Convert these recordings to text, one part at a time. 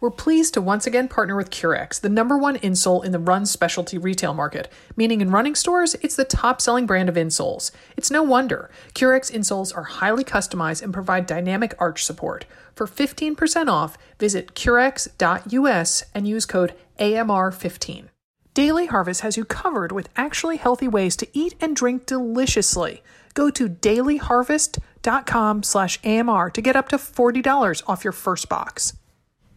We're pleased to once again partner with Currex, the number one insole in the run specialty retail market, meaning in running stores, it's the top selling brand of insoles. It's no wonder. Currex insoles are highly customized and provide dynamic arch support. For 15% off, visit currex.us and use code AMR15. Daily Harvest has you covered with actually healthy ways to eat and drink deliciously. Go to dailyharvest.com slash AMR to get up to $40 off your first box.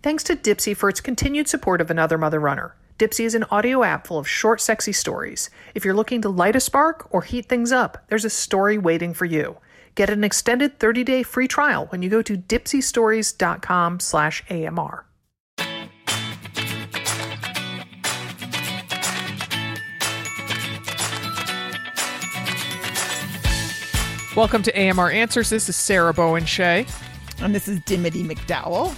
Thanks to Dipsea for its continued support of Another Mother Runner. Dipsea is an audio app full of short, sexy stories. If you're looking to light a spark or heat things up, there's a story waiting for you. Get an extended 30-day free trial when you go to dipseastories.com slash AMR. Welcome to AMR Answers. This is Sarah Bowen Shea. And this is Dimity McDowell.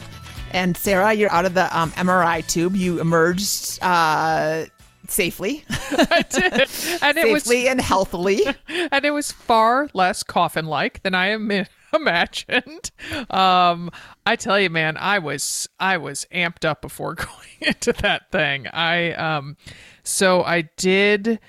And Sarah, you're out of the um, MRI tube. You emerged uh, safely. I did. And safely it was and healthily. and it was far less coffin like than I am imagined. Um, I tell you, man, I was I was amped up before going into that thing. I um, so I did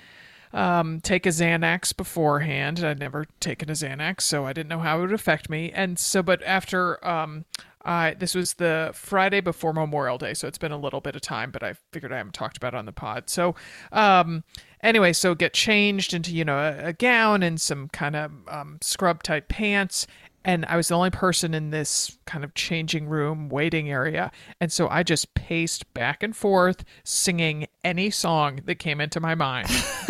um, take a Xanax beforehand. I'd never taken a Xanax, so I didn't know how it would affect me. And so, but after um, I this was the Friday before Memorial Day, so it's been a little bit of time, but I figured I haven't talked about it on the pod. So, um, anyway, so get changed into you know a, a gown and some kind of um, scrub type pants, and I was the only person in this kind of changing room waiting area. And so I just paced back and forth singing any song that came into my mind.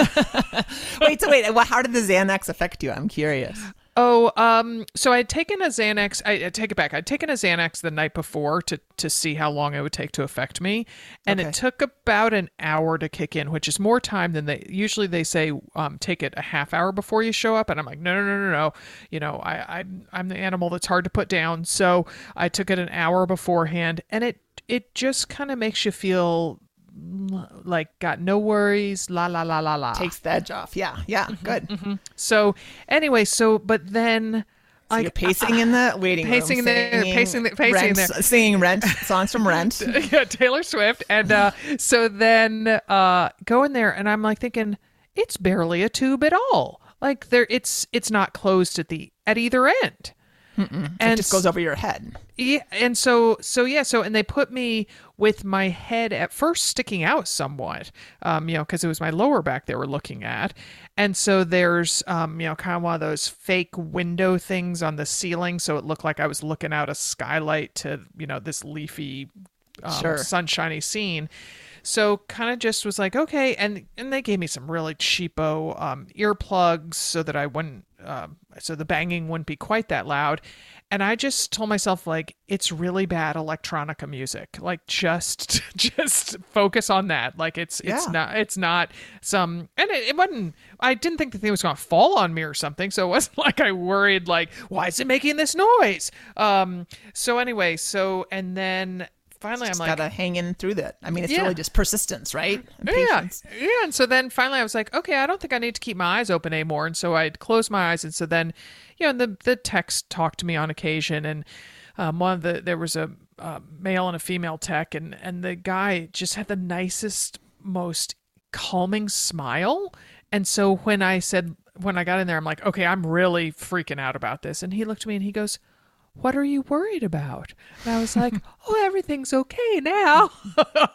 wait, so wait, how did the Xanax affect you? I'm curious. Oh, um, so I had taken a Xanax. I, I take it back. I'd taken a Xanax the night before to to see how long it would take to affect me, and Okay. it took about an hour to kick in, which is more time than they usually they say. Um, take it a half hour before you show up, and I'm like, no, no, no, no, no. You know, I, I I'm the animal that's hard to put down. So I took it an hour beforehand, and it it just kind of makes you feel like got no worries, la la la la la. Takes the edge off. Yeah, yeah, Mm-hmm, good. So anyway, so but then. So you're pacing in the waiting pacing room, there, singing pacing there- pacing Rent, there. singing Rent songs from Rent. yeah, Taylor Swift. And uh, so then uh, go in there, and I'm like thinking, it's barely a tube at all. Like there, it's it's not closed at the at either end. And it just goes over your head. Yeah, and so so yeah, so and they put me with my head at first sticking out somewhat, um, you know, because it was my lower back they were looking at, and so there's um, you know, kind of one of those fake window things on the ceiling, so it looked like I was looking out a skylight to you know this leafy, um, Sure. sunshiny scene. So kind of just was like okay, and and they gave me some really cheapo um, earplugs so that I wouldn't, um, so the banging wouldn't be quite that loud. And I just told myself like it's really bad electronica music. Like just just focus on that. Like it's it's Yeah. not it's not some and it, it wasn't. I didn't think the thing was going to fall on me or something. So it wasn't like I worried like why is it making this noise? Um. So anyway, so and then finally Just I'm like gotta hang in through that. I mean, it's Yeah. really just persistence, right? And yeah, patience. yeah. And so then finally I was like, okay, I don't think I need to keep my eyes open anymore. And so I'd close my eyes. And so then, you know, the the text talked to me on occasion, and um, one of the there was a uh, male and a female tech, and and the guy just had the nicest, most calming smile. And so when I said when I got in there, I'm like, okay, I'm really freaking out about this. And he looked at me and he goes. What are you worried about? And I was like, "Oh, everything's okay now."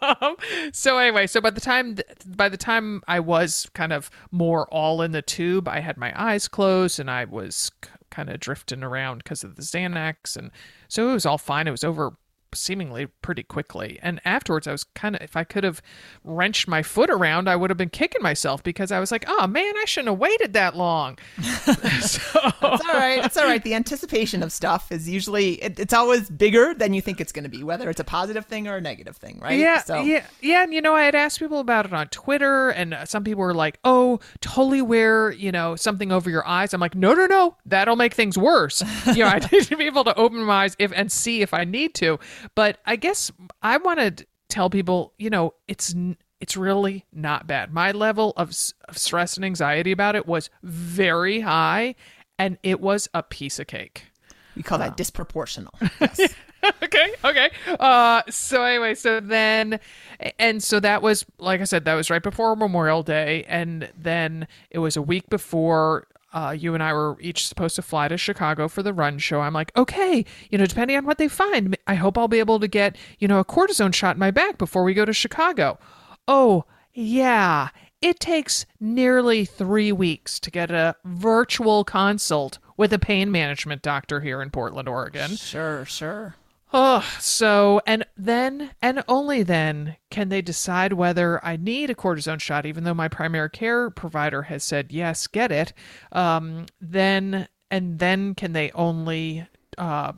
so anyway, so by the time by the time I was kind of more all in the tube, I had my eyes closed and I was kind of drifting around because of the Xanax, and so it was all fine. It was over seemingly pretty quickly. And afterwards, I was kind of if I could have wrenched my foot around, I would have been kicking myself because I was like, "Oh man, I shouldn't have waited that long." so, It's all right. It's all right. The anticipation of stuff is usually it, it's always bigger than you think it's going to be, whether it's a positive thing or a negative thing, right? Yeah, So yeah, yeah. And you know, I had asked people about it on Twitter, and uh, some people were like, "Oh, totally wear you know something over your eyes." I'm like, "No, no, no, that'll make things worse." you know, I need to be able to open my eyes if and see if I need to. But I guess I want to tell people, you know, it's it's really not bad. My level of, of stress and anxiety about it was very high, and it was a piece of cake. we call that disproportional. Yes. okay, okay. Uh, so anyway, so then, and so that was, like I said, that was right before Memorial Day, and then it was a week before. Uh, you and I were each supposed to fly to Chicago for the run show. I'm like, okay, you know, depending on what they find, I hope I'll be able to get, you know, a cortisone shot in my back before we go to Chicago. Oh, yeah, it takes nearly three weeks to get a virtual consult with a pain management doctor here in Portland, Oregon. Sure, sure. Oh, so and then and only then can they decide whether I need a cortisone shot, even though my primary care provider has said yes, get it. Um, then and then can they only uh,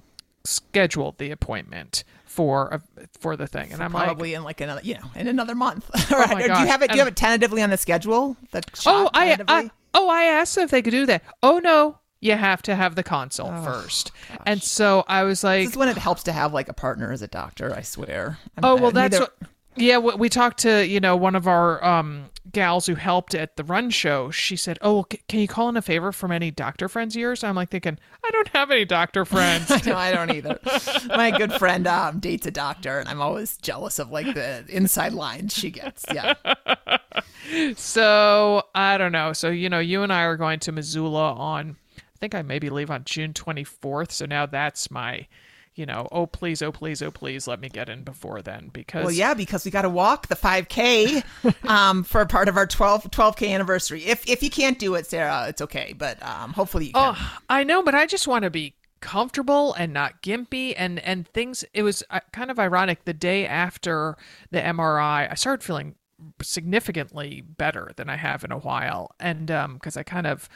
schedule the appointment for a, for the thing? And I'm like, Probably in like another, you know, in another month. Oh right? Or do you have it? Do you have it tentatively on the schedule? The oh, I. I oh I asked if they could do that. Oh no, you have to have the consult first. And so I was like, This is when it helps to have like a partner as a doctor. I swear. I'm- Oh well, that's what. Yeah, we talked to you know one of our um, gals who helped at the run show. She said, "Oh, c- can you call in a favor from any doctor friends of yours?" I'm like thinking, I don't have any doctor friends. no, I don't either. My good friend um, dates a doctor, and I'm always jealous of like the inside lines she gets. Yeah. so I don't know. So you know, you and I are going to Missoula on. I think I maybe leave on June 24th. So now that's my, you know, oh please, oh please, oh please, let me get in before then because Well, yeah, because we got to walk the 5K um, for part of our 12 12K anniversary. If if you can't do it, Sarah, it's okay, but um, hopefully you can. Oh, I know, but I just want to be comfortable and not gimpy and and things it was uh, kind of ironic the day after the MRI I started feeling significantly better than I have in a while and um cuz I kind of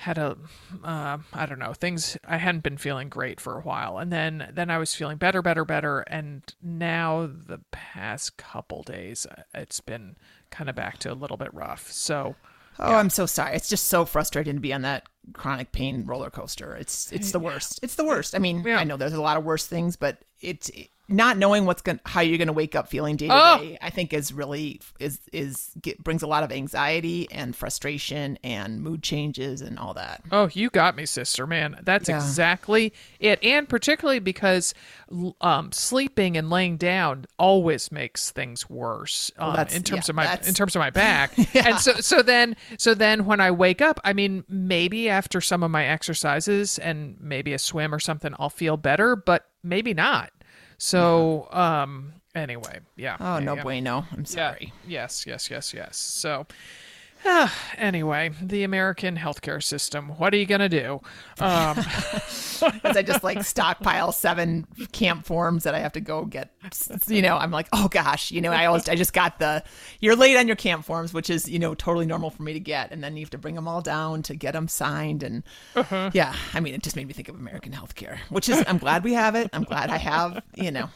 had a uh, I don't know things I hadn't been feeling great for a while and then then I was feeling better better better and now the past couple days uh, it's been kind of back to a little bit rough so Oh, I'm so sorry. It's just so frustrating to be on that chronic pain roller coaster. It's it's the worst. It's the worst. I mean, Yeah. I know there's a lot of worse things, but it's not knowing what's going how you're going to wake up feeling day to Oh. day. I think is really is is get, brings a lot of anxiety and frustration and mood changes and all that. Oh, you got me, sister, man. That's Yeah. exactly it. And particularly because um, sleeping and laying down always makes things worse um, that's- in terms yeah, of my that's- in terms of my back. And so so then so then when I wake up, I mean, maybe after some of my exercises and maybe a swim or something, I'll feel better, but maybe not. So um anyway, yeah. Oh no yeah. bueno. I'm Yeah. sorry. Yes, yes, yes, yes. So, Ah, anyway, the American healthcare system. What are you gonna do? Um, As I just like stockpile seven camp forms that I have to go get. You know, I'm like, oh gosh, you know, I always I just got the you're late on your camp forms, which is you know totally normal for me to get, and then you have to bring them all down to get them signed, and uh-huh. yeah, I mean, it just made me think of American healthcare, which is I'm glad we have it. I'm glad I have you know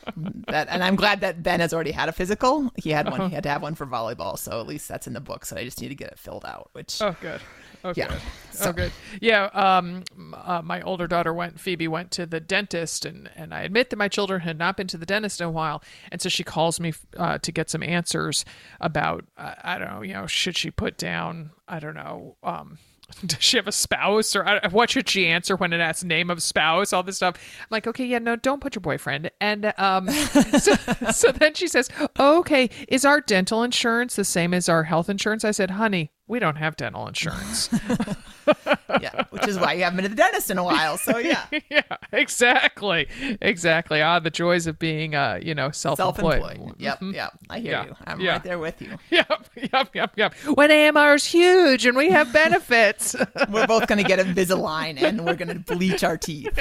that, and I'm glad that Ben has already had a physical. He had one. Uh-huh. He had to have one for volleyball, so at least that's in the book. So I just need to get it filled out, which. oh, good. Oh, Yeah. good. So- oh, good. Yeah. Um, uh, my older daughter went. Phoebe went to the dentist, and and I admit that my children had not been to the dentist in a while, and so she calls me uh, to get some answers about. Uh, I don't know. You know, should she put down? I don't know. Um, does she have a spouse? Or I- what should she answer when it asks name of spouse? All this stuff. I'm like okay yeah no don't put your boyfriend. And um so, so then she says okay is our dental insurance the same as our health insurance? I said honey we don't have dental insurance yeah, which is why you haven't been to the dentist in a while. So yeah, yeah exactly exactly ah the joys of being uh you know self-employed, self-employed. Yep, yep. I hear Yeah, you. I'm yeah. right there with you. yep yep yep yep when amr is huge and we have benefits We're both going to get Invisalign and we're going to bleach our teeth.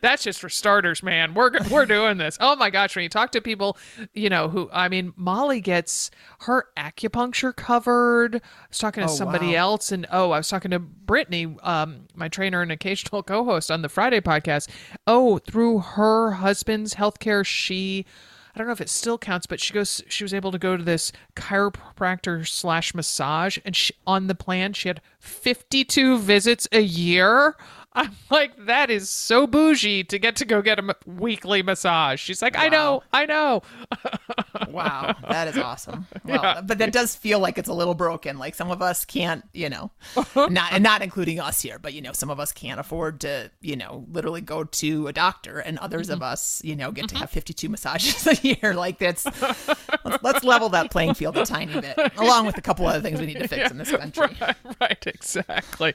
That's just for starters, man. We're we're doing this. Oh my gosh, when you talk to people, you know, who I mean, Molly gets her acupuncture covered. I was talking to Oh, somebody wow. else, and oh, I was talking to Brittany, um, my trainer and occasional co-host on the Friday podcast. Oh, through her husband's healthcare, she. I don't know if it still counts, but she goes. She was able to go to this chiropractor slash massage, and she, on the plan, she had fifty-two visits a year. I'm like, that is so bougie to get to go get a m- weekly massage. She's like, I know, I know. wow, that is awesome. Well, yeah. but that does feel like it's a little broken. Like some of us can't, you know, not and not including us here, but you know, some of us can't afford to, you know, literally go to a doctor, and others mm-hmm. of us, you know, get mm-hmm. to have 52 massages a year. Like that's let's, let's, level that playing field a tiny bit, along with a couple other things we need to fix yeah, in this country. Right, right exactly.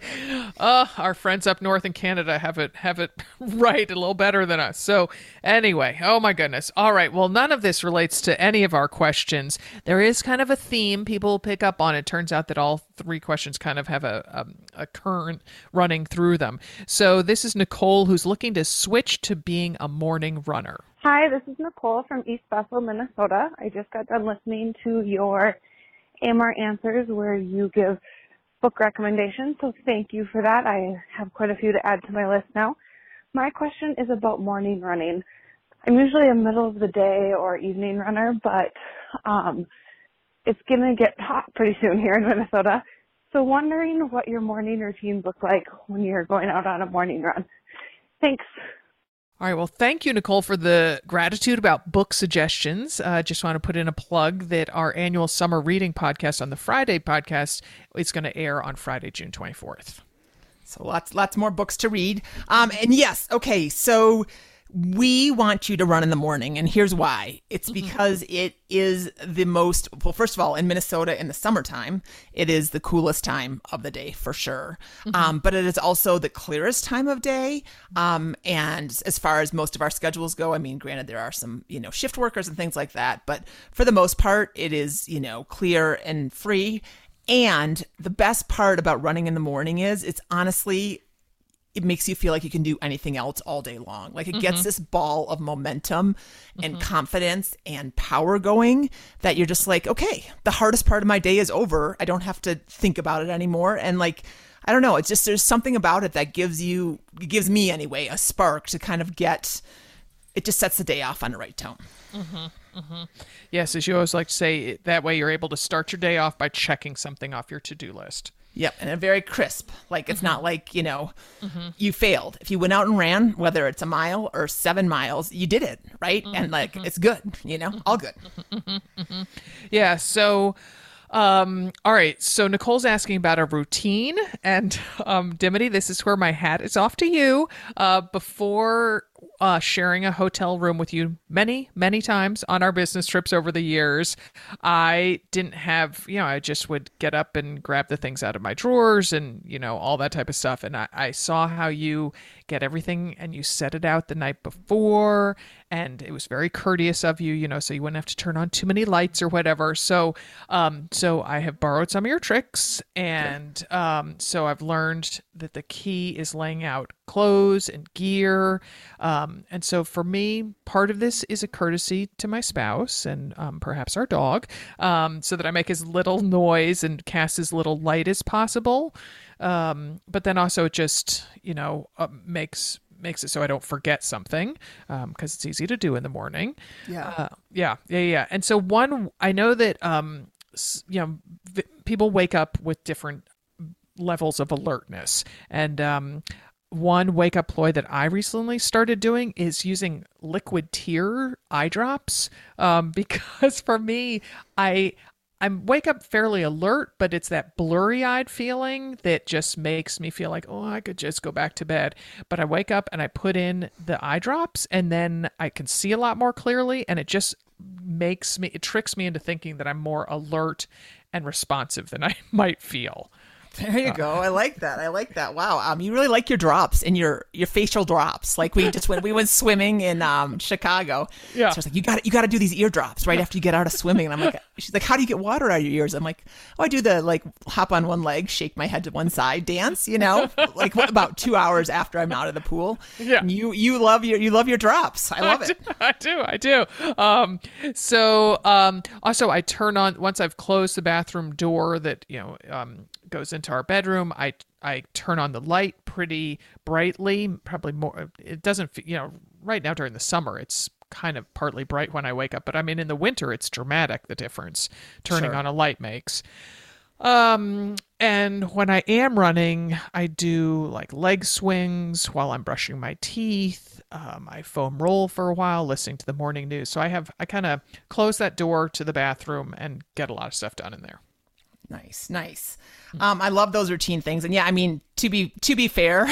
Uh, our friends up north in Canada have it have it right a little better than us. So anyway, oh my goodness. All right. Well, none of this relates to any of our questions. There is kind of a theme people pick up on. It turns out that all three questions kind of have a, a, a current running through them. So this is Nicole who's looking to switch to being a morning runner. Hi, this is Nicole from East Bethel, Minnesota. I just got done listening to your AMR answers where you give book recommendations, so thank you for that. I have quite a few to add to my list now. My question is about morning running. I'm usually a middle of the day or evening runner, but um, it's going to get hot pretty soon here in Minnesota. So wondering what your morning routines look like when you're going out on a morning run. Thanks. All right. Well, thank you, Nicole, for the gratitude about book suggestions. I uh, just want to put in a plug that our annual summer reading podcast on the Friday podcast is going to air on Friday, June 24th. So lots, lots more books to read. Um, and yes, okay. So we want you to run in the morning, and here's why. It's mm-hmm. because it is the most well. First of all, in Minnesota in the summertime, it is the coolest time of the day for sure. Mm-hmm. Um, but it is also the clearest time of day. Um, and as far as most of our schedules go, I mean, granted there are some you know shift workers and things like that, but for the most part, it is you know clear and free. And the best part about running in the morning is it's honestly it makes you feel like you can do anything else all day long. Like it mm-hmm. gets this ball of momentum and mm-hmm. confidence and power going that you're just like, okay, the hardest part of my day is over. I don't have to think about it anymore. And like, I don't know, it's just there's something about it that gives you, gives me anyway, a spark to kind of get, it just sets the day off on the right tone. Mm-hmm. Mm-hmm. Yes, as you always like to say, that way you're able to start your day off by checking something off your to do list. Yep, and a very crisp. Like it's mm-hmm. not like you know mm-hmm. you failed. If you went out and ran, whether it's a mile or seven miles, you did it right, mm-hmm. and like it's good. You know, all good. Mm-hmm. Yeah. So um, all right. So Nicole's asking about a routine, and um, Dimity, this is where my hat is off to you. Uh, before uh, sharing a hotel room with you many, many times on our business trips over the years, I didn't have, you know, I just would get up and grab the things out of my drawers and, you know, all that type of stuff. And I, I saw how you get everything and you set it out the night before and it was very courteous of you you know so you wouldn't have to turn on too many lights or whatever. So um so i have borrowed some of your tricks and um so i've learned that the key is laying out clothes and gear. Um and so for me part of this is a courtesy to my spouse and um, perhaps our dog um so that i make as little noise and cast as little light as possible. Um, but then also it just you know uh, makes makes it so I don't forget something because um, it's easy to do in the morning. Yeah, uh, yeah, yeah, yeah. And so one, I know that um, you know v- people wake up with different levels of alertness, and um, one wake up ploy that I recently started doing is using liquid tear eye drops um, because for me, I I wake up fairly alert, but it's that blurry eyed feeling that just makes me feel like, oh, I could just go back to bed. But I wake up and I put in the eye drops, and then I can see a lot more clearly, and it just makes me, it tricks me into thinking that I'm more alert and responsive than I might feel. There you go. I like that. I like that. Wow. Um, you really like your drops and your your facial drops. Like we just went we went swimming in um Chicago. Yeah. So I was like, you got you got to do these ear drops right after you get out of swimming. And I'm like, she's like, how do you get water out of your ears? I'm like, oh, I do the like hop on one leg, shake my head to one side, dance. You know, like what, about two hours after I'm out of the pool. Yeah. And you you love your you love your drops. I love I it. Do, I do. I do. Um. So um. Also, I turn on once I've closed the bathroom door that you know um goes into our bedroom. I I turn on the light pretty brightly, probably more. It doesn't, you know, right now during the summer, it's kind of partly bright when I wake up, but I mean in the winter, it's dramatic the difference turning sure. on a light makes. Um, and when I am running, I do like leg swings while I'm brushing my teeth. Um, I foam roll for a while, listening to the morning news. So I have I kind of close that door to the bathroom and get a lot of stuff done in there. Nice, nice. Um, I love those routine things, and yeah, I mean to be to be fair,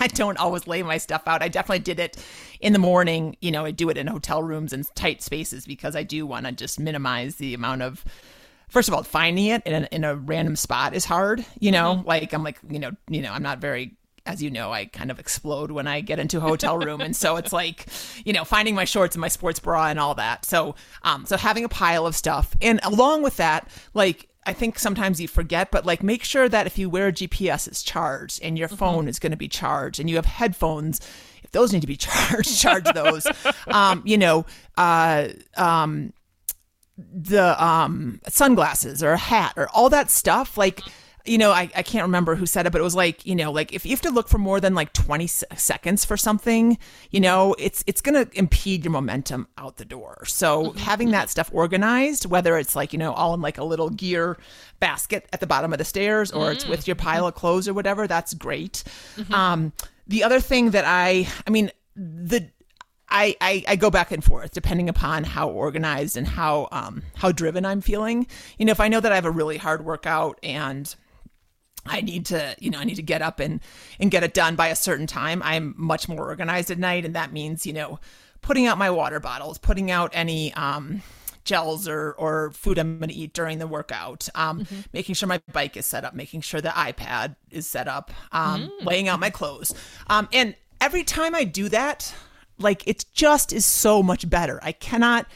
I don't always lay my stuff out. I definitely did it in the morning. You know, I do it in hotel rooms and tight spaces because I do want to just minimize the amount of. First of all, finding it in a, in a random spot is hard. You know, mm-hmm. like I'm like you know you know I'm not very as you know, I kind of explode when I get into a hotel room. and so it's like, you know, finding my shorts and my sports bra and all that. So, um, so having a pile of stuff. And along with that, like, I think sometimes you forget, but like make sure that if you wear a GPS, it's charged and your mm-hmm. phone is going to be charged and you have headphones. If those need to be charged, charge those. um, you know, uh, um, the um, sunglasses or a hat or all that stuff. Like, you know, I, I can't remember who said it, but it was like, you know, like if you have to look for more than like 20 seconds for something, you know, it's it's going to impede your momentum out the door. So mm-hmm. having that stuff organized, whether it's like, you know, all in like a little gear basket at the bottom of the stairs or mm-hmm. it's with your pile of clothes or whatever, that's great. Mm-hmm. Um, the other thing that I, I mean, the I, I, I, go back and forth depending upon how organized and how um, how driven I'm feeling. You know, if I know that I have a really hard workout and I need to, you know, I need to get up and and get it done by a certain time. I'm much more organized at night, and that means, you know, putting out my water bottles, putting out any um, gels or or food I'm going to eat during the workout, um, mm-hmm. making sure my bike is set up, making sure the iPad is set up, um, mm. laying out my clothes, um, and every time I do that, like it just is so much better. I cannot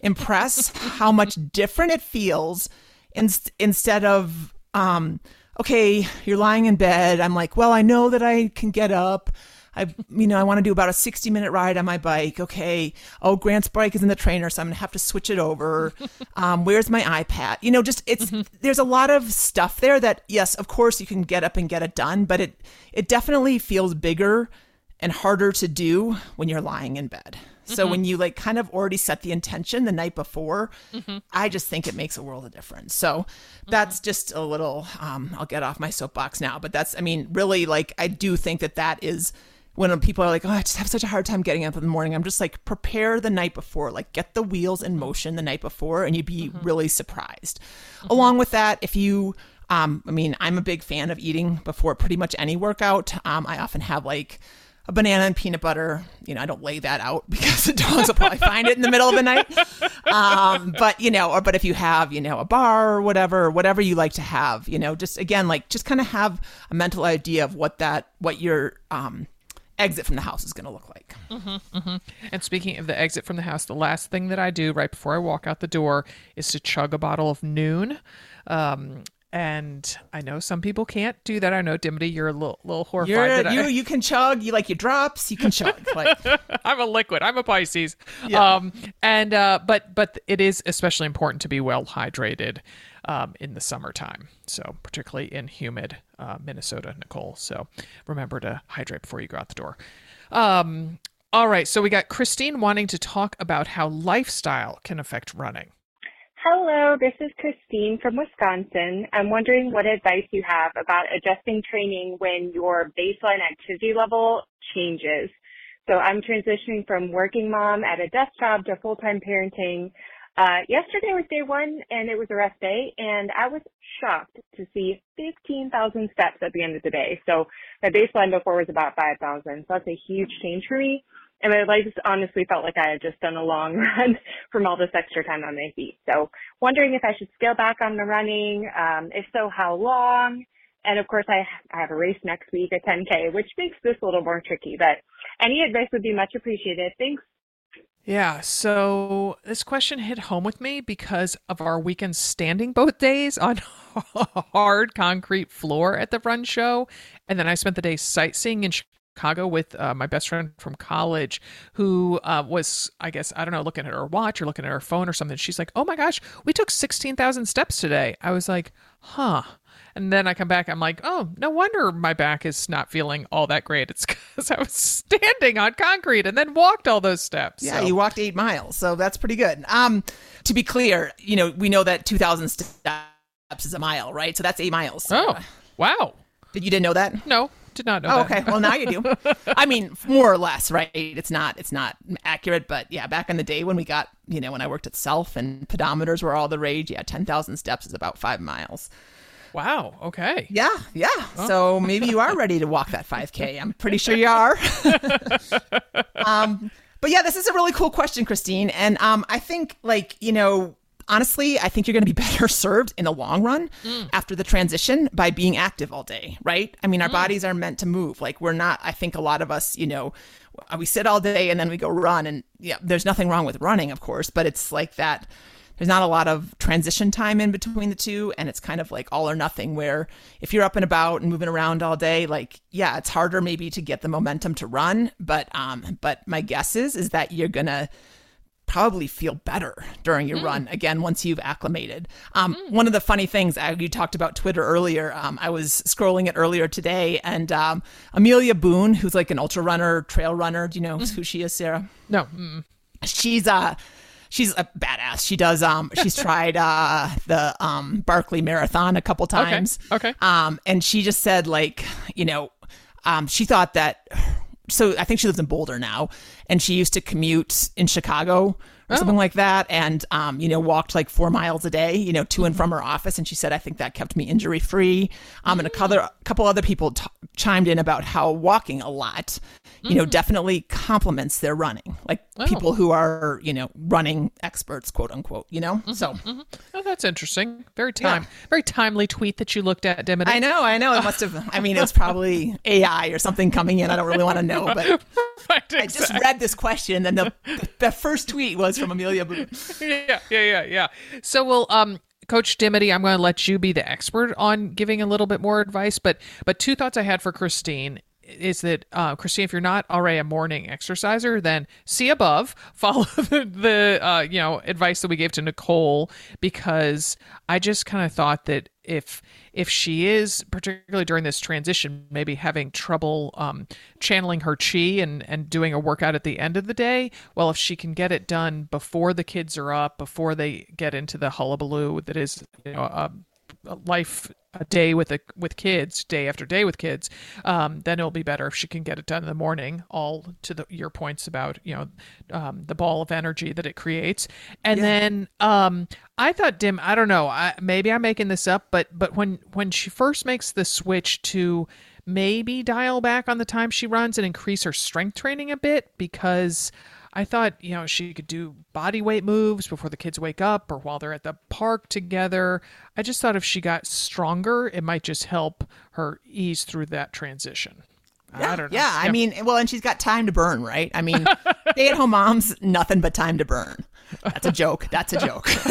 impress how much different it feels in, instead of um okay, you're lying in bed. I'm like, well, I know that I can get up. I, you know, I want to do about a 60 minute ride on my bike. Okay. Oh, Grant's bike is in the trainer, so I'm going to have to switch it over. Um, where's my iPad? You know, just it's, mm-hmm. there's a lot of stuff there that, yes, of course you can get up and get it done, but it, it definitely feels bigger and harder to do when you're lying in bed. So mm-hmm. when you like kind of already set the intention the night before, mm-hmm. I just think it makes a world of difference. So that's mm-hmm. just a little um I'll get off my soapbox now, but that's I mean, really like I do think that that is when people are like, "Oh, I just have such a hard time getting up in the morning." I'm just like, prepare the night before, like get the wheels in motion the night before and you'd be mm-hmm. really surprised. Mm-hmm. Along with that, if you um, I mean, I'm a big fan of eating before pretty much any workout. Um, I often have like a banana and peanut butter. You know, I don't lay that out because the dogs will probably find it in the middle of the night. Um, but you know, or but if you have, you know, a bar or whatever, whatever you like to have, you know, just again, like just kind of have a mental idea of what that, what your um, exit from the house is going to look like. Mm-hmm, mm-hmm. And speaking of the exit from the house, the last thing that I do right before I walk out the door is to chug a bottle of Nuun. Um, and I know some people can't do that. I know Dimity, you're a little, little horrified. You I... you can chug. You like your drops. You can chug. Like I'm a liquid. I'm a Pisces. Yeah. Um, and uh, but but it is especially important to be well hydrated um, in the summertime. So particularly in humid uh, Minnesota, Nicole. So remember to hydrate before you go out the door. Um, all right. So we got Christine wanting to talk about how lifestyle can affect running. Hello, this is Christine from Wisconsin. I'm wondering what advice you have about adjusting training when your baseline activity level changes. So I'm transitioning from working mom at a desk job to full-time parenting. Uh, yesterday was day one and it was a rest day and I was shocked to see 15,000 steps at the end of the day. So my baseline before was about 5,000. So that's a huge change for me. And my legs honestly felt like I had just done a long run from all this extra time on my feet. So wondering if I should scale back on the running. Um, if so, how long? And of course, I, I have a race next week, a 10K, which makes this a little more tricky, but any advice would be much appreciated. Thanks. Yeah, so this question hit home with me because of our weekend standing both days on hard concrete floor at the run show. And then I spent the day sightseeing in Chicago with uh, my best friend from college who uh, was, I guess, I don't know, looking at her watch or looking at her phone or something. She's like, oh my gosh, we took 16,000 steps today. I was like, huh. And then I come back, I'm like, oh, no wonder my back is not feeling all that great. It's because I was standing on concrete and then walked all those steps. Yeah, so. you walked eight miles. So that's pretty good. Um, to be clear, you know, we know that 2,000 steps is a mile, right? So that's eight miles. Oh, wow. Did you didn't know that? No, did not know Oh, that. okay. Well, now you do. I mean, more or less, right? It's not it's not accurate, but yeah, back in the day when we got, you know, when I worked at Self and pedometers were all the rage, yeah, 10,000 steps is about 5 miles. Wow. Okay. Yeah, yeah. So maybe you are ready to walk that 5K. I'm pretty sure you are. um, but yeah, this is a really cool question, Christine. And um, I think, like, you know, honestly, I think you're going to be better served in the long run mm. after the transition by being active all day, right? I mean, our mm. bodies are meant to move. Like, we're not, I think a lot of us, you know, uh, we sit all day and then we go run. And yeah, there's nothing wrong with running, of course, but it's like that there's not a lot of transition time in between the two and it's kind of like all or nothing where if you're up and about and moving around all day like yeah it's harder maybe to get the momentum to run but um but my guess is is that you're gonna probably feel better during your run again once you've acclimated um one of the funny things uh, you talked about twitter earlier um i was scrolling it earlier today and um amelia boone who's like an ultra runner trail runner do you know who she is sarah No. Mm. she's uh she's a badass. She does um she's tried uh the um Barkley Marathon a couple times. okay. Um and she just said like, you know, um she thought that so I think she lives in Boulder now and she used to commute in Chicago or something like that and um you know walked like 4 miles a day, you know, to and from her office and she said I think that kept me injury free. Um and a couple a couple other people t- chimed in about how walking a lot you know mm-hmm. definitely complements their running. Like people who are, you know, running experts, quote unquote, you know? Mm-hmm, so mm-hmm. Oh, that's interesting. Very time, very timely tweet that you looked at, Dimity. I know, I know. It must have, I mean, it was probably AI or something coming in. I don't really want to know, but Right, I just read this question and the, the first tweet was from Amelia Boone. yeah, yeah, yeah, yeah. So, well, um, Coach Dimity, I'm going to let you be the expert on giving a little bit more advice. But, but two thoughts I had for Christine is that uh, Christine, if you're not already a morning exerciser, then see above, follow the, the uh, you know advice that we gave to Nicole because I just kind of thought that if if she is particularly during this transition maybe having trouble um, channeling her chi and and doing a workout at the end of the day well if she can get it done before the kids are up before they get into the hullabaloo that is you know a life a day with a with kids day after day with kids um, then it'll be better if she can get it done in the morning all to the, your points about you know um, the ball of energy that it creates. And then um, i thought dim i don't know I, maybe i'm making this up but but when when she first makes the switch to maybe dial back on the time she runs and increase her strength training a bit because I thought, you know, she could do body weight moves before the kids wake up or while they're at the park together. I just thought if she got stronger, it might just help her ease through that transition. I don't know. Yeah, I mean, well, and she's got time to burn, right? I mean, stay at home moms, nothing but time to burn. That's a joke. That's a joke.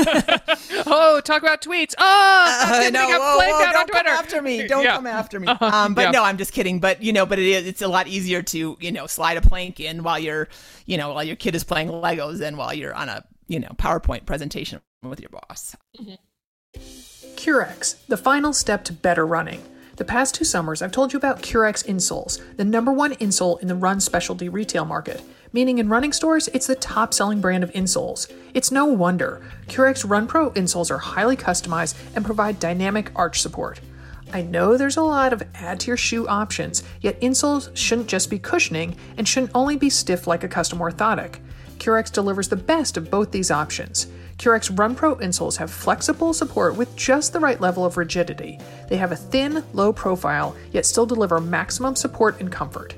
oh, talk about tweets. Oh, Uh, no, no, got whoa, flamed whoa, out don't on come Twitter. after me. Don't Yeah. come after me. Um, but Yeah. no, I'm just kidding. But you know, but it is, it's a lot easier to you know slide a plank in while you're you know while your kid is playing Legos than while you're on a you know PowerPoint presentation with your boss. Currex, the final step to better running. The past two summers, I've told you about Currex insoles, the number one insole in the run specialty retail market. Meaning in running stores, it's the top selling brand of insoles. It's no wonder. Currex Run Pro insoles are highly customized and provide dynamic arch support. I know there's a lot of add to your shoe options, yet insoles shouldn't just be cushioning and shouldn't only be stiff like a custom orthotic. Currex delivers the best of both these options. Currex Run Pro insoles have flexible support with just the right level of rigidity. They have a thin, low profile, yet still deliver maximum support and comfort.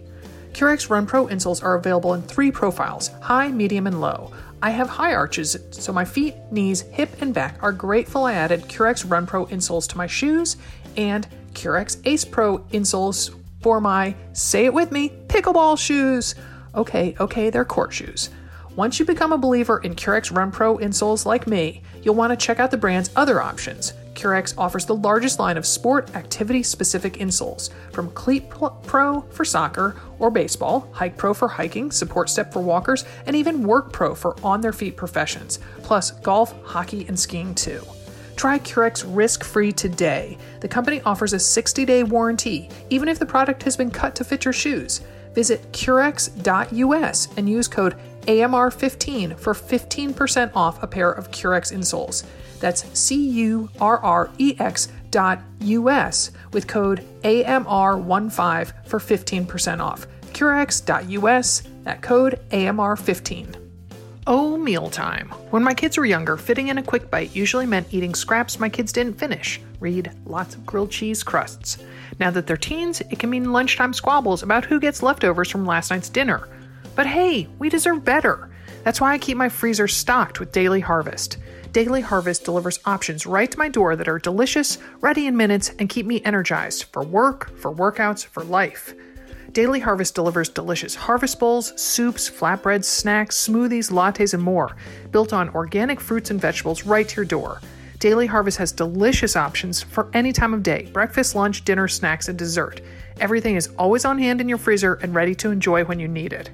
Currex Run Pro insoles are available in three profiles high, medium, and low. I have high arches, so my feet, knees, hip, and back are grateful I added Currex Run Pro insoles to my shoes and Currex Ace Pro insoles for my, say it with me, pickleball shoes. Okay, okay, they're court shoes. Once you become a believer in Currex Run Pro insoles like me, you'll want to check out the brand's other options. Currex offers the largest line of sport activity specific insoles, from Cleat Pro for soccer or baseball, Hike Pro for hiking, Support Step for walkers, and even Work Pro for on their feet professions, plus golf, hockey, and skiing too. Try Currex risk free today. The company offers a 60 day warranty, even if the product has been cut to fit your shoes. Visit Currex.us and use code AMR15 for 15% off a pair of Currex insoles. That's C U R R E X dot US with code AMR15 for 15% off. Currex.us, that code AMR15. Oh, mealtime. When my kids were younger, fitting in a quick bite usually meant eating scraps my kids didn't finish. Read lots of grilled cheese crusts. Now that they're teens, it can mean lunchtime squabbles about who gets leftovers from last night's dinner. But hey, we deserve better. That's why I keep my freezer stocked with Daily Harvest. Daily Harvest delivers options right to my door that are delicious, ready in minutes, and keep me energized for work, for workouts, for life. Daily Harvest delivers delicious harvest bowls, soups, flatbreads, snacks, smoothies, lattes, and more, built on organic fruits and vegetables right to your door. Daily Harvest has delicious options for any time of day breakfast, lunch, dinner, snacks, and dessert. Everything is always on hand in your freezer and ready to enjoy when you need it.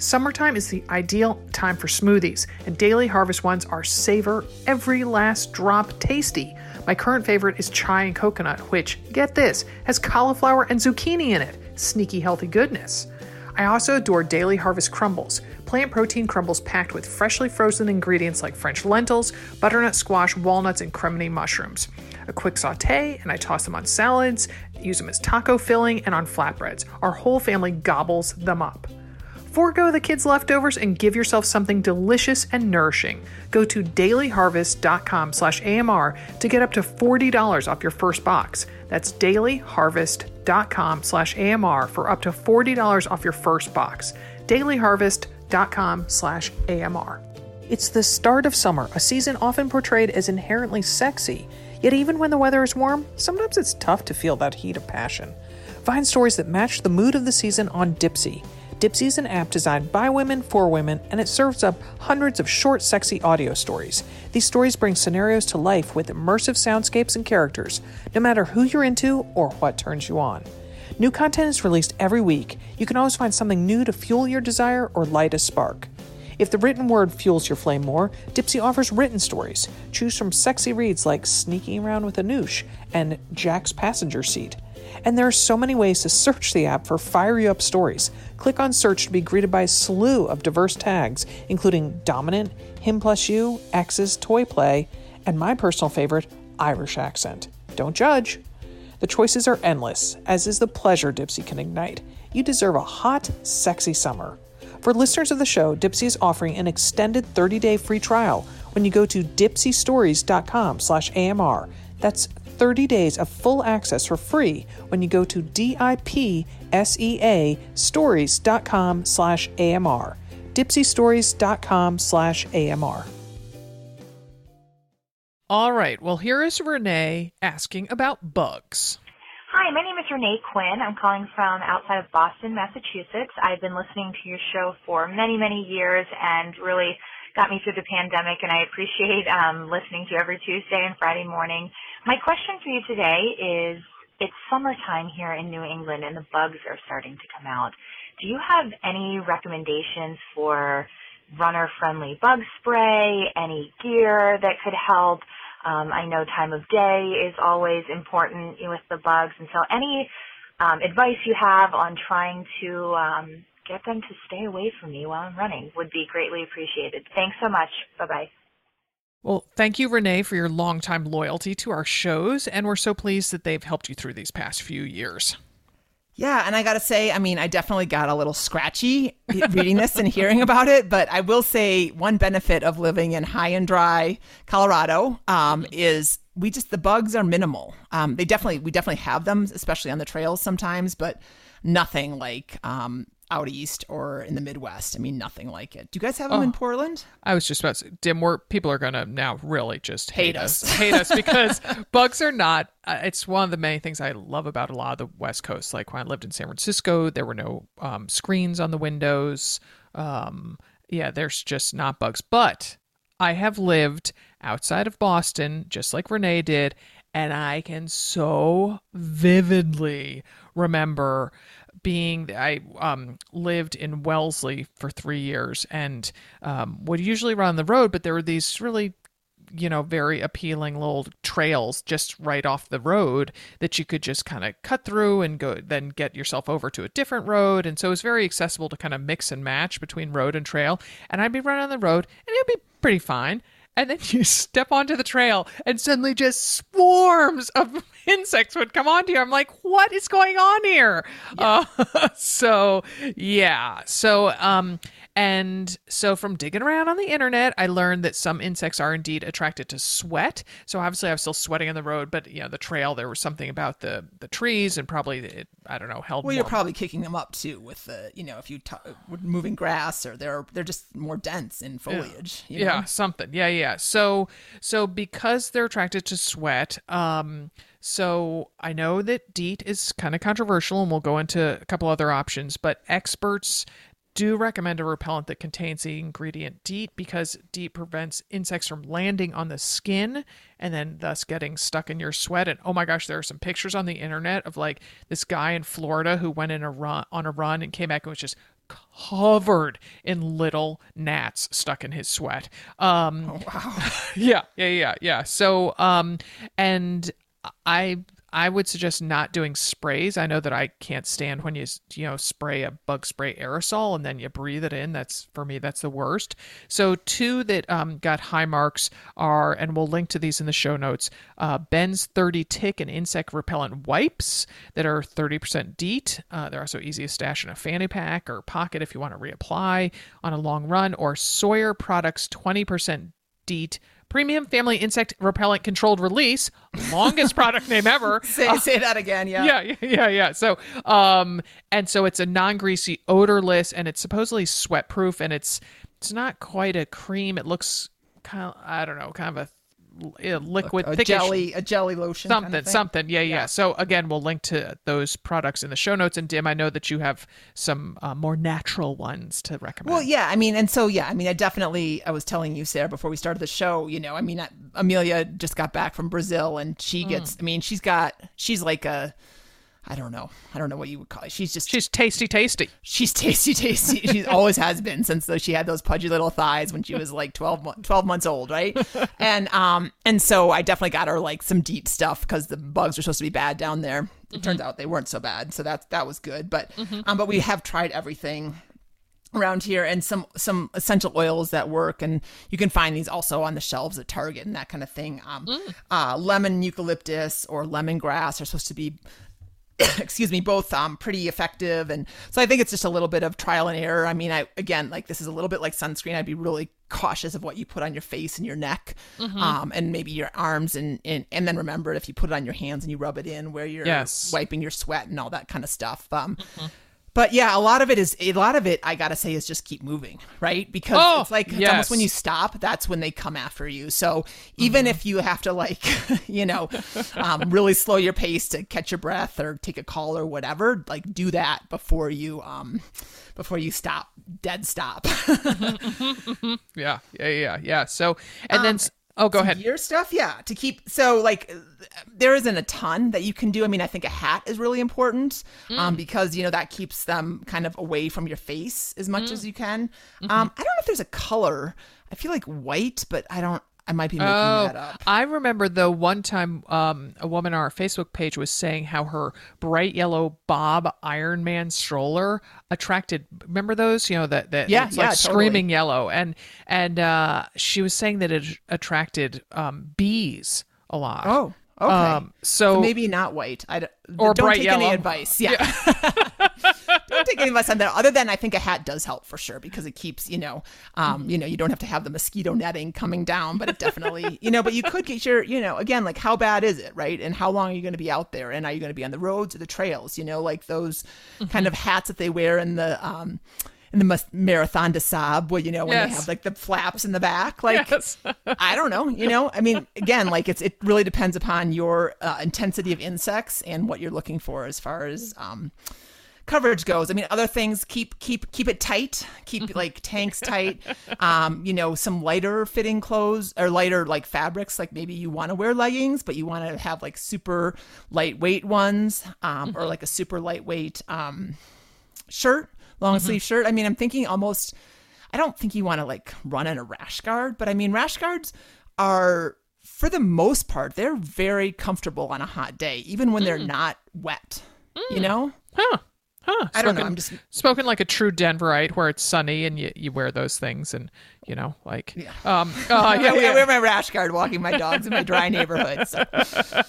Summertime is the ideal time for smoothies, and Daily Harvest ones are savor every last drop tasty. My current favorite is chai and coconut, which, get this, has cauliflower and zucchini in it. Sneaky healthy goodness. I also adore Daily Harvest crumbles, plant protein crumbles packed with freshly frozen ingredients like French lentils, butternut squash, walnuts, and cremini mushrooms. A quick saute, and I toss them on salads, use them as taco filling, and on flatbreads. Our whole family gobbles them up. Forgo the kids' leftovers and give yourself something delicious and nourishing. Go to dailyharvest.com slash AMR to get up to $40 off your first box. That's dailyharvest.com slash AMR for up to $40 off your first box. dailyharvest.com slash AMR. It's the start of summer, a season often portrayed as inherently sexy. Yet even when the weather is warm, sometimes it's tough to feel that heat of passion. Find stories that match the mood of the season on Dipsea. Dipsea is an app designed by women for women, and it serves up hundreds of short, sexy audio stories. These stories bring scenarios to life with immersive soundscapes and characters, no matter who you're into or what turns you on. New content is released every week. You can always find something new to fuel your desire or light a spark. If the written word fuels your flame more, Dipsea offers written stories. Choose from sexy reads like Sneaking Around with Anoush and Jack's Passenger Seat. And there are so many ways to search the app for fire you up stories. Click on search to be greeted by a slew of diverse tags, including dominant, him plus you, exes, toy play, and my personal favorite, Irish accent. Don't judge. The choices are endless, as is the pleasure Dipsea can ignite. You deserve a hot, sexy summer. For listeners of the show, Dipsea is offering an extended 30-day free trial when you go to dipseastories.com slash AMR. That's 30 days of full access for free when you go to D-I-P-S-E-A stories.com slash AMR. dipseastories.com slash AMR. All right. Well, here is Renee asking about bugs. Hi, my name is Renee Quinn. I'm calling from outside of Boston, Massachusetts. I've been listening to your show for many, many years and really got me through the pandemic, and I appreciate um, listening to you every Tuesday and Friday morning. My question for you today is it's summertime here in New England, and the bugs are starting to come out. Do you have any recommendations for runner friendly bug spray, any gear that could help? Um, I know time of day is always important with the bugs, and so any um, advice you have on trying to um, get them to stay away from me while I'm running would be greatly appreciated. Thanks so much. Bye bye. Well, thank you, Renee, for your longtime loyalty to our shows, and we're so pleased that they've helped you through these past few years. Yeah, and I gotta say, I mean, I definitely got a little scratchy reading this and hearing about it, but I will say one benefit of living in high and dry Colorado um, is we just the bugs are minimal. Um, they definitely we definitely have them, especially on the trails sometimes, but nothing like um, out east or in the Midwest. I mean, nothing like it. Do you guys have them Oh. in Portland? I was just about to say, Dim, we're, people are going to now really just hate, Hate us. hate us because bugs are not, uh, it's one of the many things I love about a lot of the West Coast. Like when I lived in San Francisco, there were no um, screens on the windows. Um, yeah, there's just not bugs. But I have lived outside of Boston, just like Renee did, and I can so vividly remember being I um, lived in Wellesley for three years and um, would usually run the road, but there were these really you know, very appealing little trails just right off the road that you could just kind of cut through and go, then get yourself over to a different road. And so it was very accessible to kind of mix and match between road and trail. And I'd be running on the road and it'd be pretty fine. And then you step onto the trail and suddenly just swarms of insects would come onto you. I'm like, what is going on here? Uh, so, yeah. So, um, and so from digging around on the internet, I learned that some insects are indeed attracted to sweat. So obviously I was still sweating on the road, but you know, the trail, there was something about the, the trees and probably, it, I don't know, held Well, you're probably kicking them up too with the, you know, if you t- moving grass or they're they're just more dense in foliage. you know? yeah something yeah yeah so so because they're attracted to sweat um so i know that DEET is kind of controversial and we'll go into a couple other options but experts do recommend a repellent that contains the ingredient DEET because DEET prevents insects from landing on the skin and then thus getting stuck in your sweat. And oh my gosh, there are some pictures on the internet of like this guy in Florida who went in a run on a run and came back and was just covered in little gnats stuck in his sweat. Um, Oh, wow. yeah, yeah, yeah, yeah. So, um, and I I would suggest not doing sprays. I know that I can't stand when you you know spray a bug spray aerosol and then you breathe it in. That's for me that's the worst. So two that um, got high marks are, and we'll link to these in the show notes. Uh, Ben's 30 tick and insect repellent wipes that are 30% DEET. Uh, they're also easy to stash in a fanny pack or pocket if you want to reapply on a long run. Or Sawyer Products 20% DEET premium family insect repellent controlled release longest product name ever Say say that again. Yeah. yeah yeah yeah so um and so it's a non-greasy odorless and it's supposedly sweat proof and it's it's not quite a cream it looks kind of i don't know kind of a liquid A thickish- jelly, a jelly lotion. kind something of something yeah, yeah so again we'll link to those products in the show notes and dim i know that you have some uh, more natural ones to recommend Well, yeah, I mean, and so yeah, I mean, I definitely. I was telling you, Sarah, before we started the show. You know, I mean, I- Amelia just got back from Brazil, and Mm. she gets. I mean, she's got. She's like a. I don't know. I don't know what you would call it. She's just. she's tasty tasty she's tasty, tasty. She always has been since though she had those pudgy little thighs when she was like 12, 12 months old, right? and um, and so I definitely got her like some DEET stuff because the bugs were supposed to be bad down there. It turns out they weren't so bad, so that that was good. But um, but we have tried everything around here and some some essential oils that work and you can find these also on the shelves at target and that kind of thing um uh lemon eucalyptus or lemongrass are supposed to be excuse me both um pretty effective. And so i think it's just a little bit of trial and error. I mean i again like this is a little bit like sunscreen. I'd be really cautious of what you put on your face and your neck um and maybe your arms and, and and then remember if you put it on your hands and you rub it in where you're Yes. wiping your sweat and all that kind of stuff. Um but yeah, a lot of it is a lot of it. I gotta say is just keep moving, right? Because Oh, it's like it's yes. almost when you stop, that's when they come after you. So even Mm-hmm. if you have to like, you know, um, really slow your pace to catch your breath or take a call or whatever, like do that before you um before you stop, dead stop. yeah yeah yeah yeah so and then s- oh go ahead Gear stuff, yeah. To keep so like there isn't a ton that you can do. I mean, I think a hat is really important Mm. um, because you know that keeps them kind of away from your face as much Mm. as you can. Mm-hmm. Um, I don't know if there's a color. I feel like white, but I don't. I might be making Oh, that up. I remember the one time um, a woman on our Facebook page was saying how her bright yellow Bob Ironman stroller attracted. Remember those? You know that that Yeah, yeah, like totally. screaming yellow, and and uh, she was saying that it attracted um, bees a lot. Oh, okay. Um, so, maybe not white. I don't, Or don't bright take yellow. any advice. Yeah. don't take any advice on that. Other than I think a hat does help for sure because it keeps, you know, um, Mm-hmm. you know, you don't have to have the mosquito netting coming down, but it definitely, you know, but you could get your, you know, again, like how bad is it, right? And how long are you going to be out there? And are you going to be on the roads or the trails? You know, like those Mm-hmm. kind of hats that they wear in the, um, in the Marathon des Sables, where you know when they have like the flaps in the back, like Yes. I don't know. You know, I mean, again, like it's it really depends upon your uh, intensity of insects and what you're looking for as far as um, coverage goes. I mean, other things keep keep keep it tight, keep like tanks tight. Um, you know, some lighter fitting clothes or lighter like fabrics. Like maybe you want to wear leggings, but you want to have like super lightweight ones, um, or like a super lightweight um, shirt, long sleeve shirt. I mean, I'm thinking almost. I don't think you want to like run in a rash guard, but I mean, rash guards are for the most part they're very comfortable on a hot day, even when they're Mm. not wet. You know? Huh. Huh. I don't know. I'm just spoken like a true Denverite, where it's sunny and you, you wear those things, and you know, like, um, uh, I, yeah, I yeah. wear my rash guard walking my dogs in my dry neighborhood. So.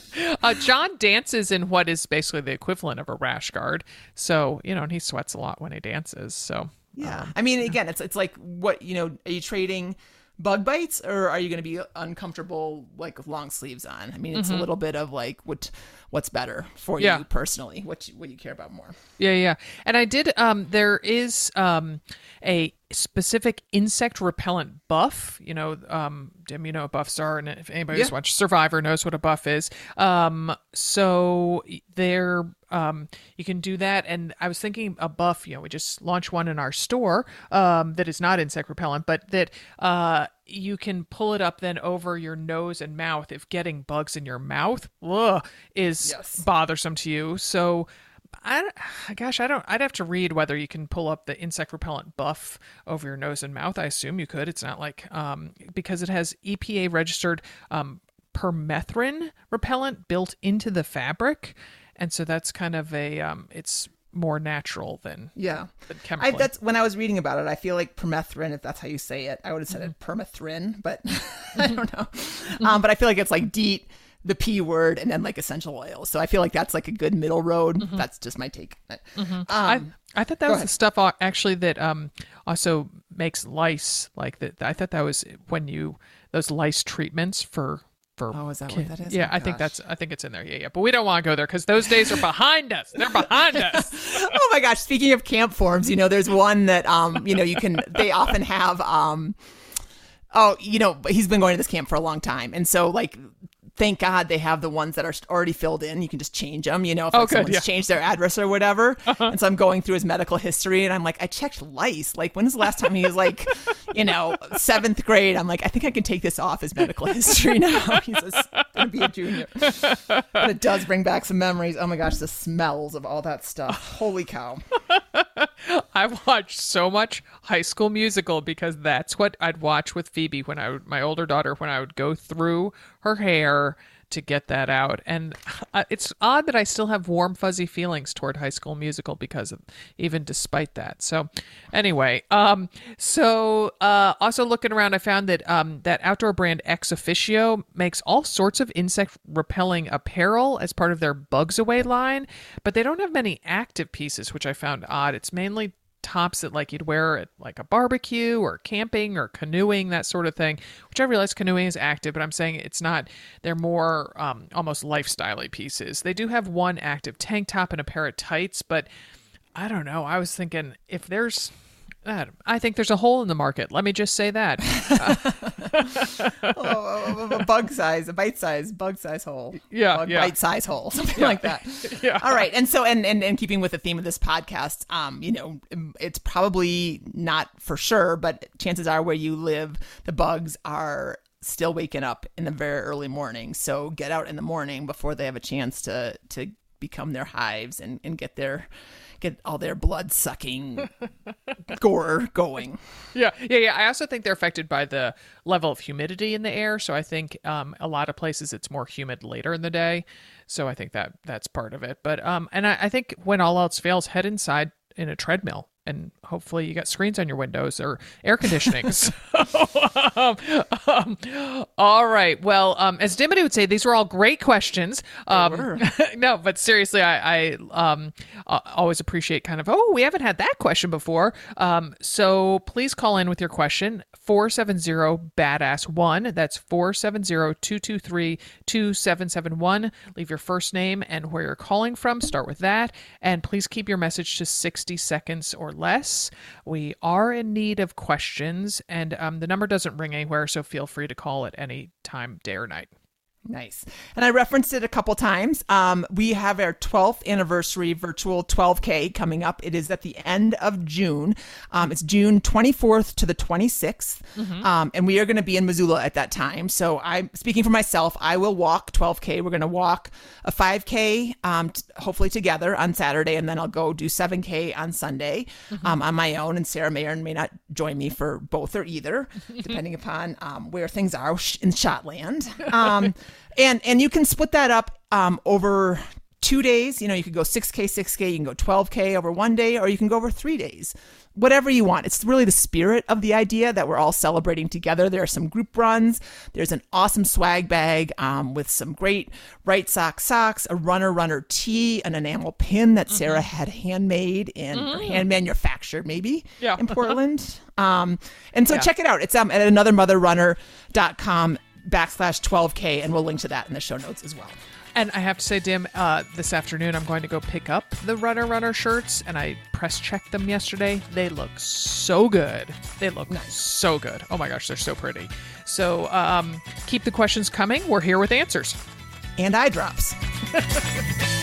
Uh, John dances in what is basically the equivalent of a rash guard, so you know, and he sweats a lot when he dances. So Yeah. I mean, again, it's it's like what you know. Are you trading bug bites, or are you going to be uncomfortable like with long sleeves on? I mean, it's a little bit of like what what's better for Yeah. you personally. What you, what you care about more? Yeah, yeah. And I did um there is um a specific insect repellent buff. You know, um Dim, you know what buffs are and if anybody who's watched Survivor knows what a buff is. Um so there um you can do that and I was thinking a buff, you know, we just launched one in our store um that is not insect repellent, but that uh you can pull it up then over your nose and mouth if getting bugs in your mouth ugh, is Yes. bothersome to you. So I gosh, I don't. I'd have to read whether you can pull up the insect repellent buff over your nose and mouth. I assume you could. It's not like um because it has EPA registered um permethrin repellent built into the fabric, and so that's kind of a um it's more natural than Yeah. than I, chemical. that's when I was reading about it. I feel like permethrin, if that's how you say it. I would have said it permethrin, but I don't know. Um, but I feel like it's like DEET, the P word, and then like essential oils. So I feel like that's like a good middle road. That's just my take. Um, I I thought that was the stuff uh, actually that um also makes lice like that. I thought that was when you those lice treatments for for Oh, is that what that is? Yeah, Oh, I think that's I think it's in there. Yeah, yeah. But we don't want to go there because those days are behind us. They're behind us. oh my gosh speaking of camp forms you know there's one that um you know you can they often have um oh you know he's been going to this camp for a long time and so like thank god they have the ones that are already filled in. You can just change them you know if Oh, good, someone's yeah. changed their address or whatever. Uh-huh. And so i'm going through his medical history and i'm like i checked lice. Like when was the last time he was like you know seventh grade? I'm like i think i can take this off his medical history now. He's gonna be a junior. But it does bring back some memories. Oh my gosh the smells of all that stuff. Holy cow I've watched so much High School Musical because that's what I'd watch with Phoebe when I would, my older daughter when I would go through her hair to get that out. And uh, it's odd that I still have warm fuzzy feelings toward High School Musical because of even despite that. So anyway, um so uh also looking around I found that um that outdoor brand ExOfficio makes all sorts of insect repelling apparel as part of their Bugs Away line, but they don't have many active pieces, which I found odd. It's mainly tops that like you'd wear at like a barbecue or camping or canoeing that sort of thing which i realize canoeing is active but i'm saying it's not they're more um, almost lifestyle pieces. They do have one active tank top and a pair of tights but i don't know. I was thinking if there's I I think there's a hole in the market. Let me just say that. oh, a, bug size, a bite size, bug size hole. Yeah, bug yeah. bite size hole, something like that. Yeah. All right, and so and, and and keeping with the theme of this podcast, um, you know, it's probably not for sure, but chances are where you live, the bugs are still waking up in the very early morning. So get out in the morning before they have a chance to to become their hives and and get their get all their blood sucking gore going. Yeah, yeah, yeah. I also think they're affected by the level of humidity in the air. So I think um, a lot of places it's more humid later in the day. So I think that that's part of it. But um, and I, I think when all else fails, head inside in a treadmill. And hopefully you got screens on your windows or air conditioning. so, um, um, all right. Well, um, as Dimity would say, these were all great questions. Um, no, but seriously, I, I um, always appreciate kind of, oh, we haven't had that question before. Um, so please call in with your question 470 badass one. That's 470 223 2771. Leave your first name and where you're calling from. Start with that. And please keep your message to 60 seconds or less. We are in need of questions, and um, the number doesn't ring anywhere, so feel free to call at any time, day or night. Nice. And I referenced it a couple times. Um, we have our 12th anniversary virtual 12K coming up. It is at the end of June. Um, it's June 24th to the 26th. Um, and we are going to be in Missoula at that time. So I'm speaking for myself. I will walk 12K. We're going to walk a 5K, um, t- hopefully together on Saturday. And then I'll go do 7K on Sunday um, on my own. And Sarah may or may not join me for both or either, depending upon um, where things are in Shotland. And and you can split that up um, over two days. You know, you could go 6K, 6K, you can go 12K over one day, or you can go over three days. Whatever you want. It's really the spirit of the idea that we're all celebrating together. There are some group runs. There's an awesome swag bag um, with some great Wrightsock socks, a runner runner tee, an enamel pin that Sarah had handmade in or hand manufactured maybe Yeah. in Portland. Um, and so check it out. It's um, at anothermotherrunner.com backslash 12K, and we'll link to that in the show notes as well. And I have to say, Dim, uh, this afternoon I'm going to go pick up the Runner Runner shirts, and I press checked them yesterday. They look so good. They look nice. so good. Oh my gosh, they're so pretty. So um, keep the questions coming. We're here with answers. And eye drops.